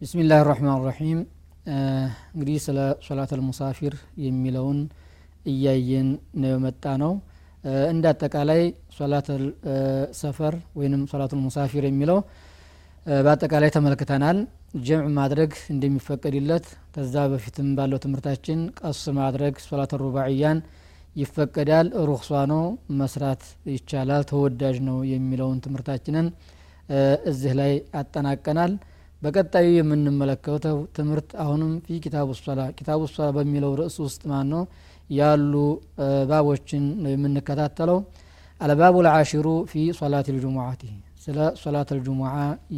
ቢስሚላህ ራህማን ራሒም እንግዲህ ስለ ሶላት አልሙሳፊር የሚለውን እያየን ነው የመጣ ነው እንደ አጠቃላይ ሶላት ሰፈር ወይንም ሶላቱል ሙሳፊር የሚለው በአጠቃላይ ተመልክተናል። ጀምዕ ማድረግ እንደሚፈቀድለት ከዛ በፊትም ባለው ትምህርታችን ቀስ ማድረግ ሶላት ሩባዕያን ይፈቀዳል ሩክሷ ነው መስራት ይቻላል ተወዳጅ ነው የሚለውን ትምህርታችንን እዚህ ላይ አጠናቀናል። በቀጣዩ የምንመለከተው ትምህርት አሁንም ፊ ኪታቡ ሶላ ኪታቡ ሶላ በሚለው ርዕስ ውስጥ ማን ነው ያሉ ባቦችን የምንከታተለው። አልባቡ ልዓሽሩ ፊ ሶላት ልጅሙዓቲ ስለ ሶላት ልጅሙዓ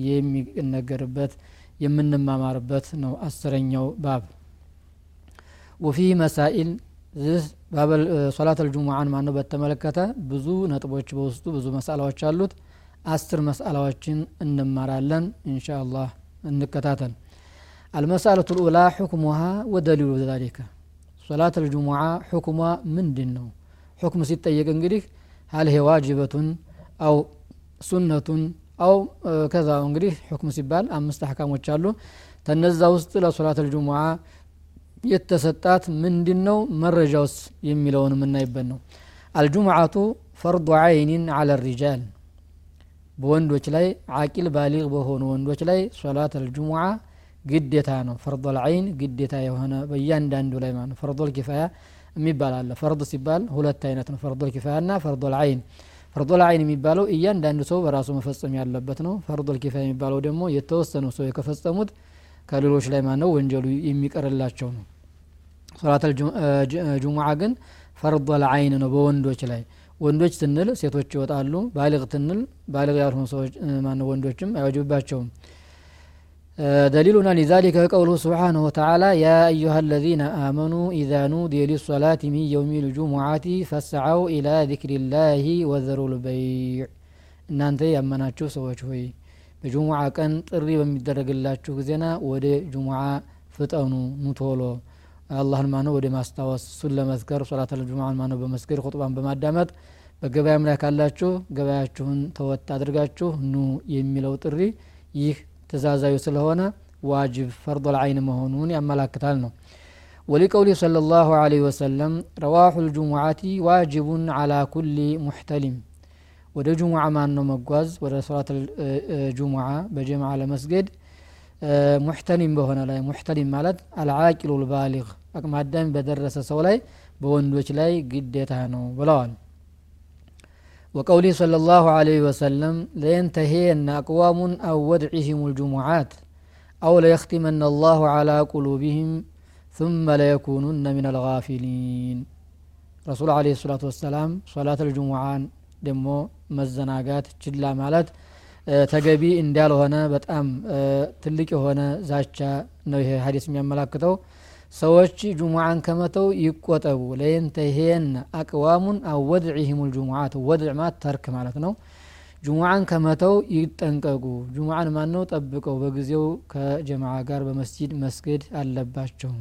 የሚነገርበት የምንማማርበት ነው አስረኛው ባብ ወፊ መሳኢል ሶላት ልጅሙዓን ማነው በተመለከተ ብዙ ነጥቦች በውስጡ ብዙ መስአላዎች አሉት አስር መስአላዎችን እንማራለን እንሻ አላህ እንከታተል አልመሳለቱ ልኡላ ሕክሙሃ ወደሊሉ ዛሊከ ሶላት ልጅሙዓ ሕክሟ ምንድን ነው ሕክም ሲጠየቅ እንግዲህ ሀልሄ ዋጅበቱን አው ሱነቱን አው ከዛ እንግዲህ ሕክም ሲባል አምስት አሕካሞች አሉ ተነዛ ውስጥ ለሶላት ልጅሙዓ የተሰጣት ምንድን ነው መረጃውስ የሚለውን የምናይበት ነው አልጁምዓቱ ፈርዱ ዓይኒን አለ ሪጃል በወንዶች ላይ አቂል ባሊግ በሆኑ ወንዶች ላይ ሶላት አልጅሙዓ ግዴታ ነው ፈርዶል አይን ግዴታ የሆነ በእያንዳንዱ ላይ ማለት ፈርዶል ኪፋያ የሚባል አለ ፈርድ ሲባል ሁለት አይነት ነው ፈርዶል ኪፋያ ና ፈርዶል አይን ፈርዶል አይን የሚባለው እያንዳንዱ ሰው በራሱ መፈጸም ያለበት ነው። ፈርዶል ኪፋያ የሚባለው ደግሞ የተወሰኑ ሰው የከፈጸሙት ከሌሎች ላይ ማነው? ወንጀሉ የሚቀርላቸው ነው። ሶላት ጅሙዓ ግን ፈርዶል አይን ነው በወንዶች ላይ። ወንዶች ስንል ሴቶች ይወጣሉ ባሊግ ትንል ባሊግ ያልሆኑ ሰዎች ማነው? ወንዶችም አይወጅብባቸውም دليلنا لذلك قوله سبحانه وتعالى يا أيها الذين آمنوا إذا نودي للصلاة من يوم الجمعة فاسعوا إلى ذكر الله وذروا البيع እናንተ ያመናችሁ ሰዎች ሆይ በጁሙዓ ቀን ጥሪ በሚደረግላችሁ ጊዜና ወደ ጁሙዓ ፍጠኑ ኑቶሎ አላህን ማነው ወደ ማስታወስ እሱን ለመዝከር ሶላት ልጁሙዓን ማነው በመስገድ ኹጥባን በማዳመጥ በገበያም ላይ ካላችሁ ገበያችሁን ተወጥ አድርጋችሁ ኑ የሚለው ጥሪ ይህ ትእዛዛዊ ስለሆነ ዋጅብ ፈርዶል አይን መሆኑን ያመላክታል ነው ولقوله صلى الله عليه وسلم رواح الجمعة واجب على كل محتلم ወደ ጁሙዓ ማን ነው መጓዝ ወደ ሶላት ጁሙዓ በጀምዓ ለመስገድ ሙሕተሊም በሆነ ላይ ሙሕተሊም ማለት አልዓቂሉ ልባሊግ አቅመ አዳሚ በደረሰ ሰው ላይ በወንዶች ላይ ግዴታ ነው ብለዋል وقوله صلى الله عليه وسلم لينتهين أقوام أو ودعهم الجمعات أو ليختمن الله على قلوبهم ثم ليكونن من الغافلين رسول عليه الصلاة والسلام صلاة الجمعة ደሞ መዘናጋት ችላ ማለት ተገቢ እንዳልሆነ በጣም ትልቅ የሆነ ዛቻ ነው ይሄ ሀዲስ የሚያመላክተው ሰዎች ጁሙዓን ከመተው ይቆጠቡ። ለየንተሄን አቅዋሙን አወድዒህም ልጁሙዓት ወድዕ ማለት ተርክ ማለት ነው። ጁሙዓን ከመተው ይጠንቀቁ። ጁሙዓን ማነው? ጠብቀው በጊዜው ከጀማዓ ጋር በመስጂድ መስገድ አለባቸው።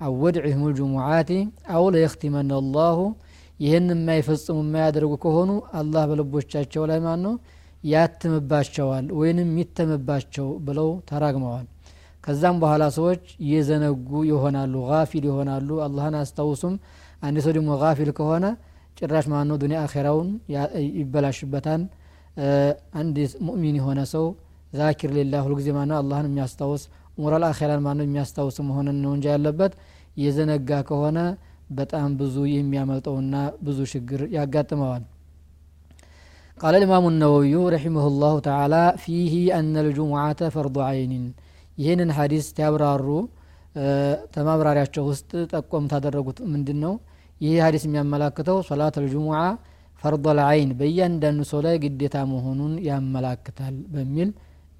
አወድዒህም ልጁሙዓቲ አው ለየክቲመን አላሁ ይህን የማይፈጽሙ የማያደርጉ ከሆኑ አላህ በልቦቻቸው ላይ ማን ነው ያትምባቸዋል ወይንም ይተምባቸው ብለው ተራግመዋል ከዛም በኋላ ሰዎች እየዘነጉ ይሆናሉ ጋፊል ይሆናሉ አላህን አስታውሱም አንድ ሰው ደግሞ ጋፊል ከሆነ ጭራሽ ማን ነው ዱኒያ አኼራውን ይበላሽበታል አንድ ሙእሚን የሆነ ሰው ዛኪር ሌላ ሁልጊዜ ማነው አላህን የሚያስታውስ ኡሙራል አኼራን ማነው የሚያስታውስ መሆንን ነው እንጂ ያለበት የዘነጋ ከሆነ በጣም ብዙ የሚያመልጠውና ብዙ ችግር ያጋጥመዋል قال الإمام النووي رحمه الله تعالى فيه أن الجمعة فرض عين ይህንን ሀዲስ ሲያብራሩ ተማብራሪያቸው ውስጥ ጠቆም ታደረጉት ምንድን ነው ይህ ሀዲስ የሚያመላክተው ሶላት አልጅሙዓ ፈርዶ ልአይን በእያንዳንዱ ሰው ላይ ግዴታ መሆኑን ያመላክታል በሚል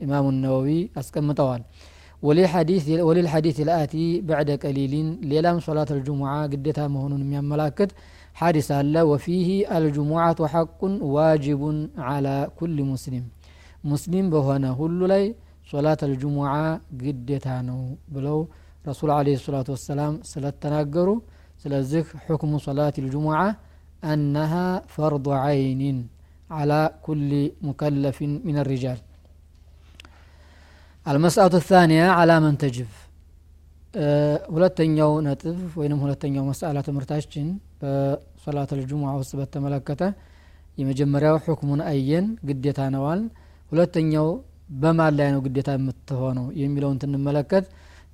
ኢማሙ ነወዊ አስቀምጠዋል ወሊልሐዲስ ልአቲ በዕደ ቀሊሊን ሌላም ሶላት አልጅሙዓ ግዴታ መሆኑን የሚያመላክት ሐዲስ አለ ወፊህ አልጅሙዓቱ ሐቁን ዋጅቡን አላ ኩል ሙስሊም ሙስሊም በሆነ ሁሉ ላይ صلاة الجمعة قدتان بلو رسول عليه الصلاة والسلام سلتناقروا سلزك حكم صلاة الجمعة أنها فرض عين على كل مكلف من الرجال المسألة الثانية على من تجف ولتن يو نتف وينم ولتن يو مسألة مرتاشتين صلاة الجمعة وسبت ملكته يمجمرا حكم أين قد يتانوال ولتن يو በማን ላይ ነው ግዴታ የምትሆነው የሚለውን ትንመለከት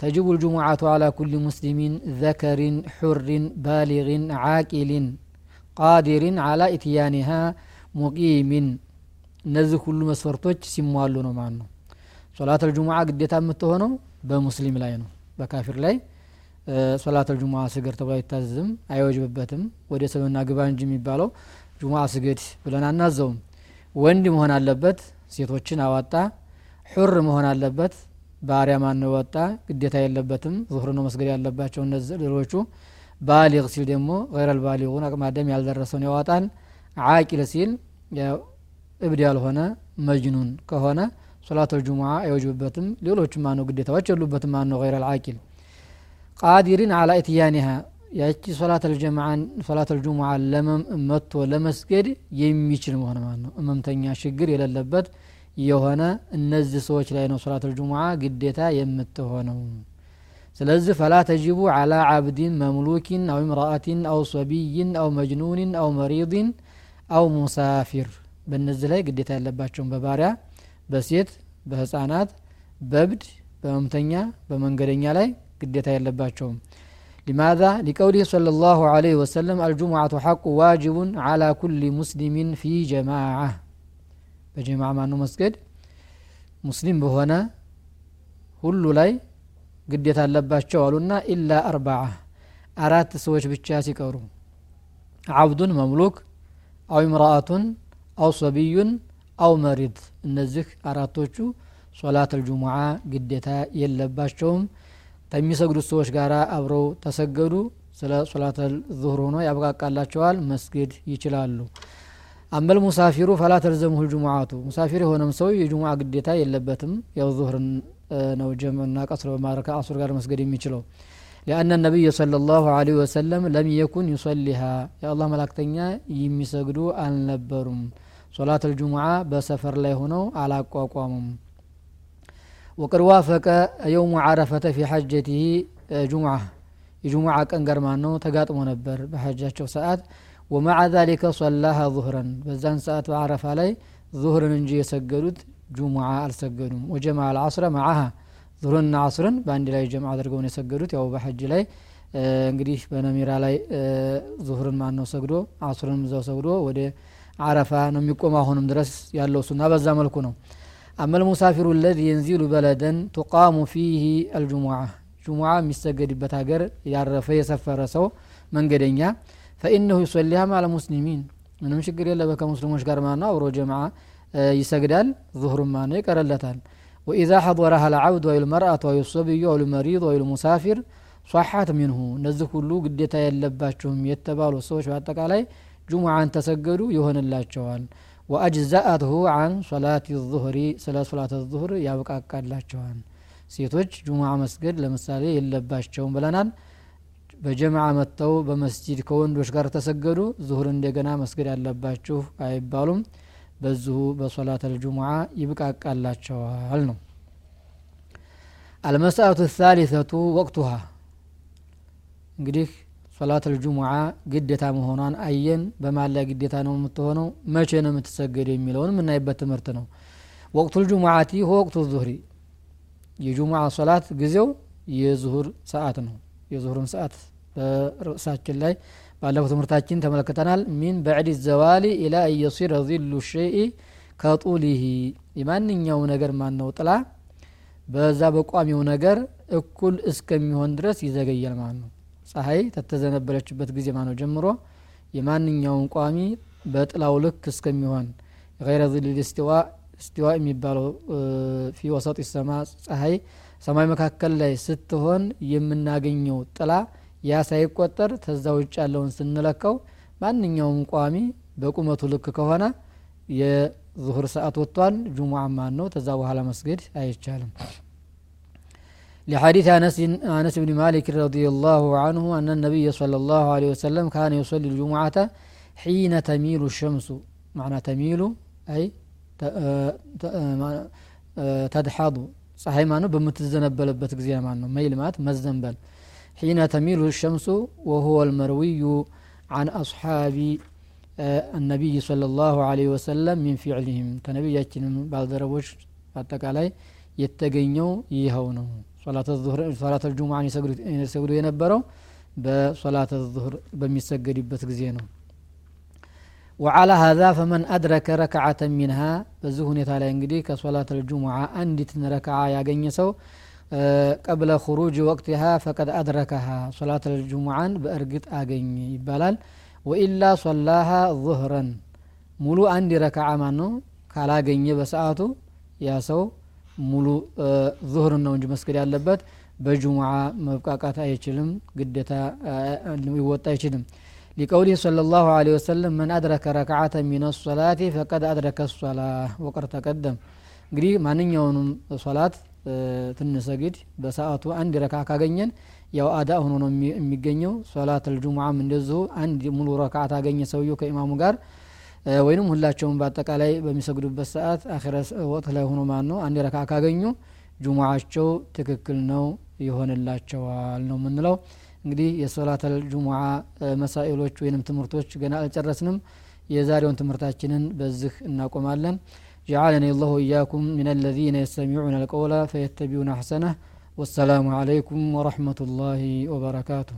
ተጅቡ ልጁሙዓቱ አላ ኩል ሙስሊሚን ዘከሪን ሑሪን ባሊግን ዓቂልን ቃዲሪን አላ ኢትያኒሃ ሙቂሚን። እነዚህ ሁሉ መስፈርቶች ሲሟሉ ነው ማለት ነው? ሶላት አልጁሙዓ ግዴታ የምትሆነው በሙስሊም ላይ ነው። በካፊር ላይ ሶላት አልጁሙዓ ስገድ ተብሎ አይታዘዝም አይወጅብበትም። ወደ እስልምና ግባ እንጂ የሚባለው ጁሙዓ ስገድ ብለን አናዘውም። ወንድ መሆን አለበት ሴቶችን አዋጣ ሑር መሆን አለበት ባሪያ ማን ወጣ ግዴታ የለበትም ዙሁር ነው መስገድ ያለባቸው እነዚህ ሌሎቹ። ባሊግ ሲል ደግሞ ገይረል ባሊጉን አቅማደም ያልደረሰውን ያዋጣል። ዓቂል ሲል እብድ ያልሆነ መጅኑን ከሆነ ሶላት ልጁሙዓ አይወጅብበትም። ሌሎችም ማነው ግዴታዎች የሉበትም ማነው ገይረ ልዓቂል ቃዲሪን አላ ኢትያኒሃ ያቺ ሶላት ልጀማዓን ሶላት ልጁሙዓ መጥቶ ለመስገድ የሚችል መሆን ማለት ነው። እመምተኛ ችግር የሌለበት የሆነ እነዚህ ሰዎች ላይ ነው ሶላት ልጁሙዓ ግዴታ የምትሆነው። ስለዚህ ፈላ ተጅቡ አላ ዓብድን መምሉኪን አው ምርአትን አው ሰቢይን አው መጅኑንን አው መሪድን አው ሙሳፊር። በእነዚህ ላይ ግዴታ ያለባቸውን በባሪያ በሴት በህፃናት በብድ በመምተኛ በመንገደኛ ላይ ግዴታ የለባቸውም لماذا لقوله صلى الله عليه وسلم الجمعة حق واجب على كل مسلم في جماعة بجماعة ما مسجد مسلم بهنا ሁሉ ላይ ግዴታ አለባቸው አሉና ኢላ አርባዓ አራት ሰዎች ብቻ ሲቀሩ አብዱን መምሉክ አው ምራአቱን አው ሰቢዩን አው መሪድ እነዚህ አራቶቹ ሶላት አልጁሙዓ ግዴታ የለባቸውም ከሚሰግዱት ሰዎች ጋር አብረው ተሰገዱ። ስለ ሶላተል ዙሁር ሆኖ ያበቃቃላቸዋል። መስገድ ይችላሉ። አመል ሙሳፊሩ ፈላ ተልዘሙሁ ልጅሙዓቱ ሙሳፊር የሆነም ሰው የጅሙዓ ግዴታ የለበትም። ያው ዙህርን ነው ጀምዕና ቀስሮ በማድረግ አሱር ጋር መስገድ የሚችለው። ሊአነ ነቢይ صለ ላሁ ለ ወሰለም ለም የኩን ዩሰሊሃ። የአላህ መላክተኛ የሚሰግዱ አልነበሩም። ሶላት ልጅሙዓ በሰፈር ላይ ሆነው አላቋቋሙም። ወቅድ ዋፈቀ የውሙ ዓረፈተ ፊ ሐጀቲህ ጁሙዓ። የጁሙዓ ቀን ጋር ማን ነው ተጋጥሞ ነበር በሐጃቸው ሰዓት። ወማዓ ዛሊከ ሶላሃ ዙህረን። በዛን ሰዓት በአረፋ ላይ ዙህርን እንጂ የሰገዱት ጁሙዓ አልሰገዱም። ወጀማ አልአስረ መዓሃ። ዙህርንና አስርን በአንድ ላይ ጀማ አድርገውን የሰገዱት ያው ላይ እንግዲህ በነሚራ ላይ ዙህርን ማን ነው ሰግዶ አስርንም እዛው ሰግዶ ወደ አረፋ ነው የሚቆመ አሁንም ድረስ ያለው ሱና በዛ መልኩ ነው። أما المسافر الذي ينزل بلدا تقام فيه الجمعة. جمعة مستقر بتاقر يعرف يسفر سو من قدنيا فإنه يصليها مع المسلمين. من مشكل يلا بك مسلموش قرمانا ورو جمعة آه، يسجدال ظهر مانا اللتان وإذا حضرها العبد والمرأة والصبي والمريض والمسافر صحت منه. نزه كله قدتا يلباتهم يتبالوا سوش. بعد علي جمعة تسقروا يهن الله ወአጅዛአትሁ አን ሶላት ዙሁሪ ስለ ሶላት ዙሁር ያብቃቃላቸዋል። ሴቶች ጁሙዓ መስገድ ለምሳሌ የለባቸውም ብለናል። በጀምዓ መጥተው በመስጂድ ከወንዶች ጋር ተሰገዱ ዙሁር እንደገና መስገድ ያለባችሁ አይባሉም። በዚሁ በሶላት አልጁሙዓ ይብቃቃላቸዋል ነው። አልመስአቱ ታሊተቱ ወቅቱሃ። እንግዲህ ሶላት አልጁሙዓ ግዴታ መሆኗን አየን። በማን ላይ ግዴታ ነው የምትሆነው። መቼ ነው የምትሰገድ የሚለውን የምናይበት ትምህርት ነው። ወቅቱ ልጁሙዓቲ ወቅቱ ዙህሪ። የጁሙዓ ሶላት ጊዜው የዙሁር ሰዓት ነው። የዙሁርን ሰዓት በርዕሳችን ላይ ባለፈው ትምህርታችን ተመለክተናል ሚን በዕድ ዘዋሊ ኢላ እየሲረ ዚሉ ሸይ ከጡሊሂ። የማንኛው ነገር ማን ነው ጥላ በዛ በቋሚው ነገር እኩል እስከሚሆን ድረስ ይዘገያል ማለት ነው ፀሐይ ተተዘነበለችበት ጊዜ ማነው ጀምሮ የማንኛውን ቋሚ በጥላው ልክ እስከሚሆን ገይረ ዚል ስቲዋ ስቲዋ የሚባለው ፊ ወሰጥ ሰማ ፀሐይ ሰማይ መካከል ላይ ስትሆን የምናገኘው ጥላ ያ ሳይቆጠር ተዛ ውጭ ያለውን ስንለካው ማንኛውም ቋሚ በቁመቱ ልክ ከሆነ ዙሁር ሰዓት ወጥቷል። ጁሙዓ ማን ነው? ተዛ በኋላ መስገድ አይቻልም لحديث أنس أنس بن مالك رضي الله عنه أن النبي صلى الله عليه وسلم كان يصلي الجمعة حين تميل الشمس. معنى تميل أي آه، آه، آه، تدحض. صحيح ማለት በምትዘነበለበት ጊዜ ማለት ነው ميل مات مزنبل حين تميل الشمس وهو المروي عن أصحاب النبي صلى الله عليه وسلم من فعلهم. كنبي بعد دربوش أتكالي يتገኘው يتقينو ነው። صلاة الجمعة ይሰግዱ የነበረው በሶላት ዙህር በሚሰገድበት ጊዜ ነው። وعلى هذا فمن أدرك ركعة منها بزهون على إنجدي كصلاة الجمعة أنديت ركعة يا قبل خروج وقتها فقد أدركها صلاة الجمعة بأرجت أجني بلال وإلا صلاها ظهرا ملو أندي ركعة منه كلا جني بساعته يا سو ሙሉ ዙሁርን ነው እንጂ መስገድ ያለበት በጅሙዓ መብቃቃት አይችልም፣ ግዴታ ይወጣ አይችልም። ሊቀውሊህ ሰለላሁ ዐለይሂ ወሰለም መን አድረከ ረክዓተ ሚነ ሶላት ፈቀድ አድረከ ሶላ ወቀድ ተቀደም። እንግዲህ ማንኛውንም ሶላት ትንሰግድ በሰዓቱ አንድ ረካ ካገኘን ያው አዳ ሆኖ ነው የሚገኘው። ሶላት ልጁሙዓም እንደዚሁ አንድ ሙሉ ረካ ታገኘ ሰውየው ከኢማሙ ጋር ወይንም ሁላቸውም በአጠቃላይ በሚሰግዱበት ሰዓት አኺረ ወቅት ላይ ሆኖ ማን ነው አንድ ረካ ካገኙ ጁሙዓቸው ትክክል ነው ይሆንላቸዋል ነው የምንለው እንግዲህ የሶላት ጁሙዓ መሳኢሎች ወይንም ትምህርቶች ገና አልጨረስንም የዛሬውን ትምህርታችንን በዚህ እናቆማለን جعلني الله وإياكم من الذين يستمعون القول فيتبعون أحسنه والسلام عليكم ورحمة الله وبركاته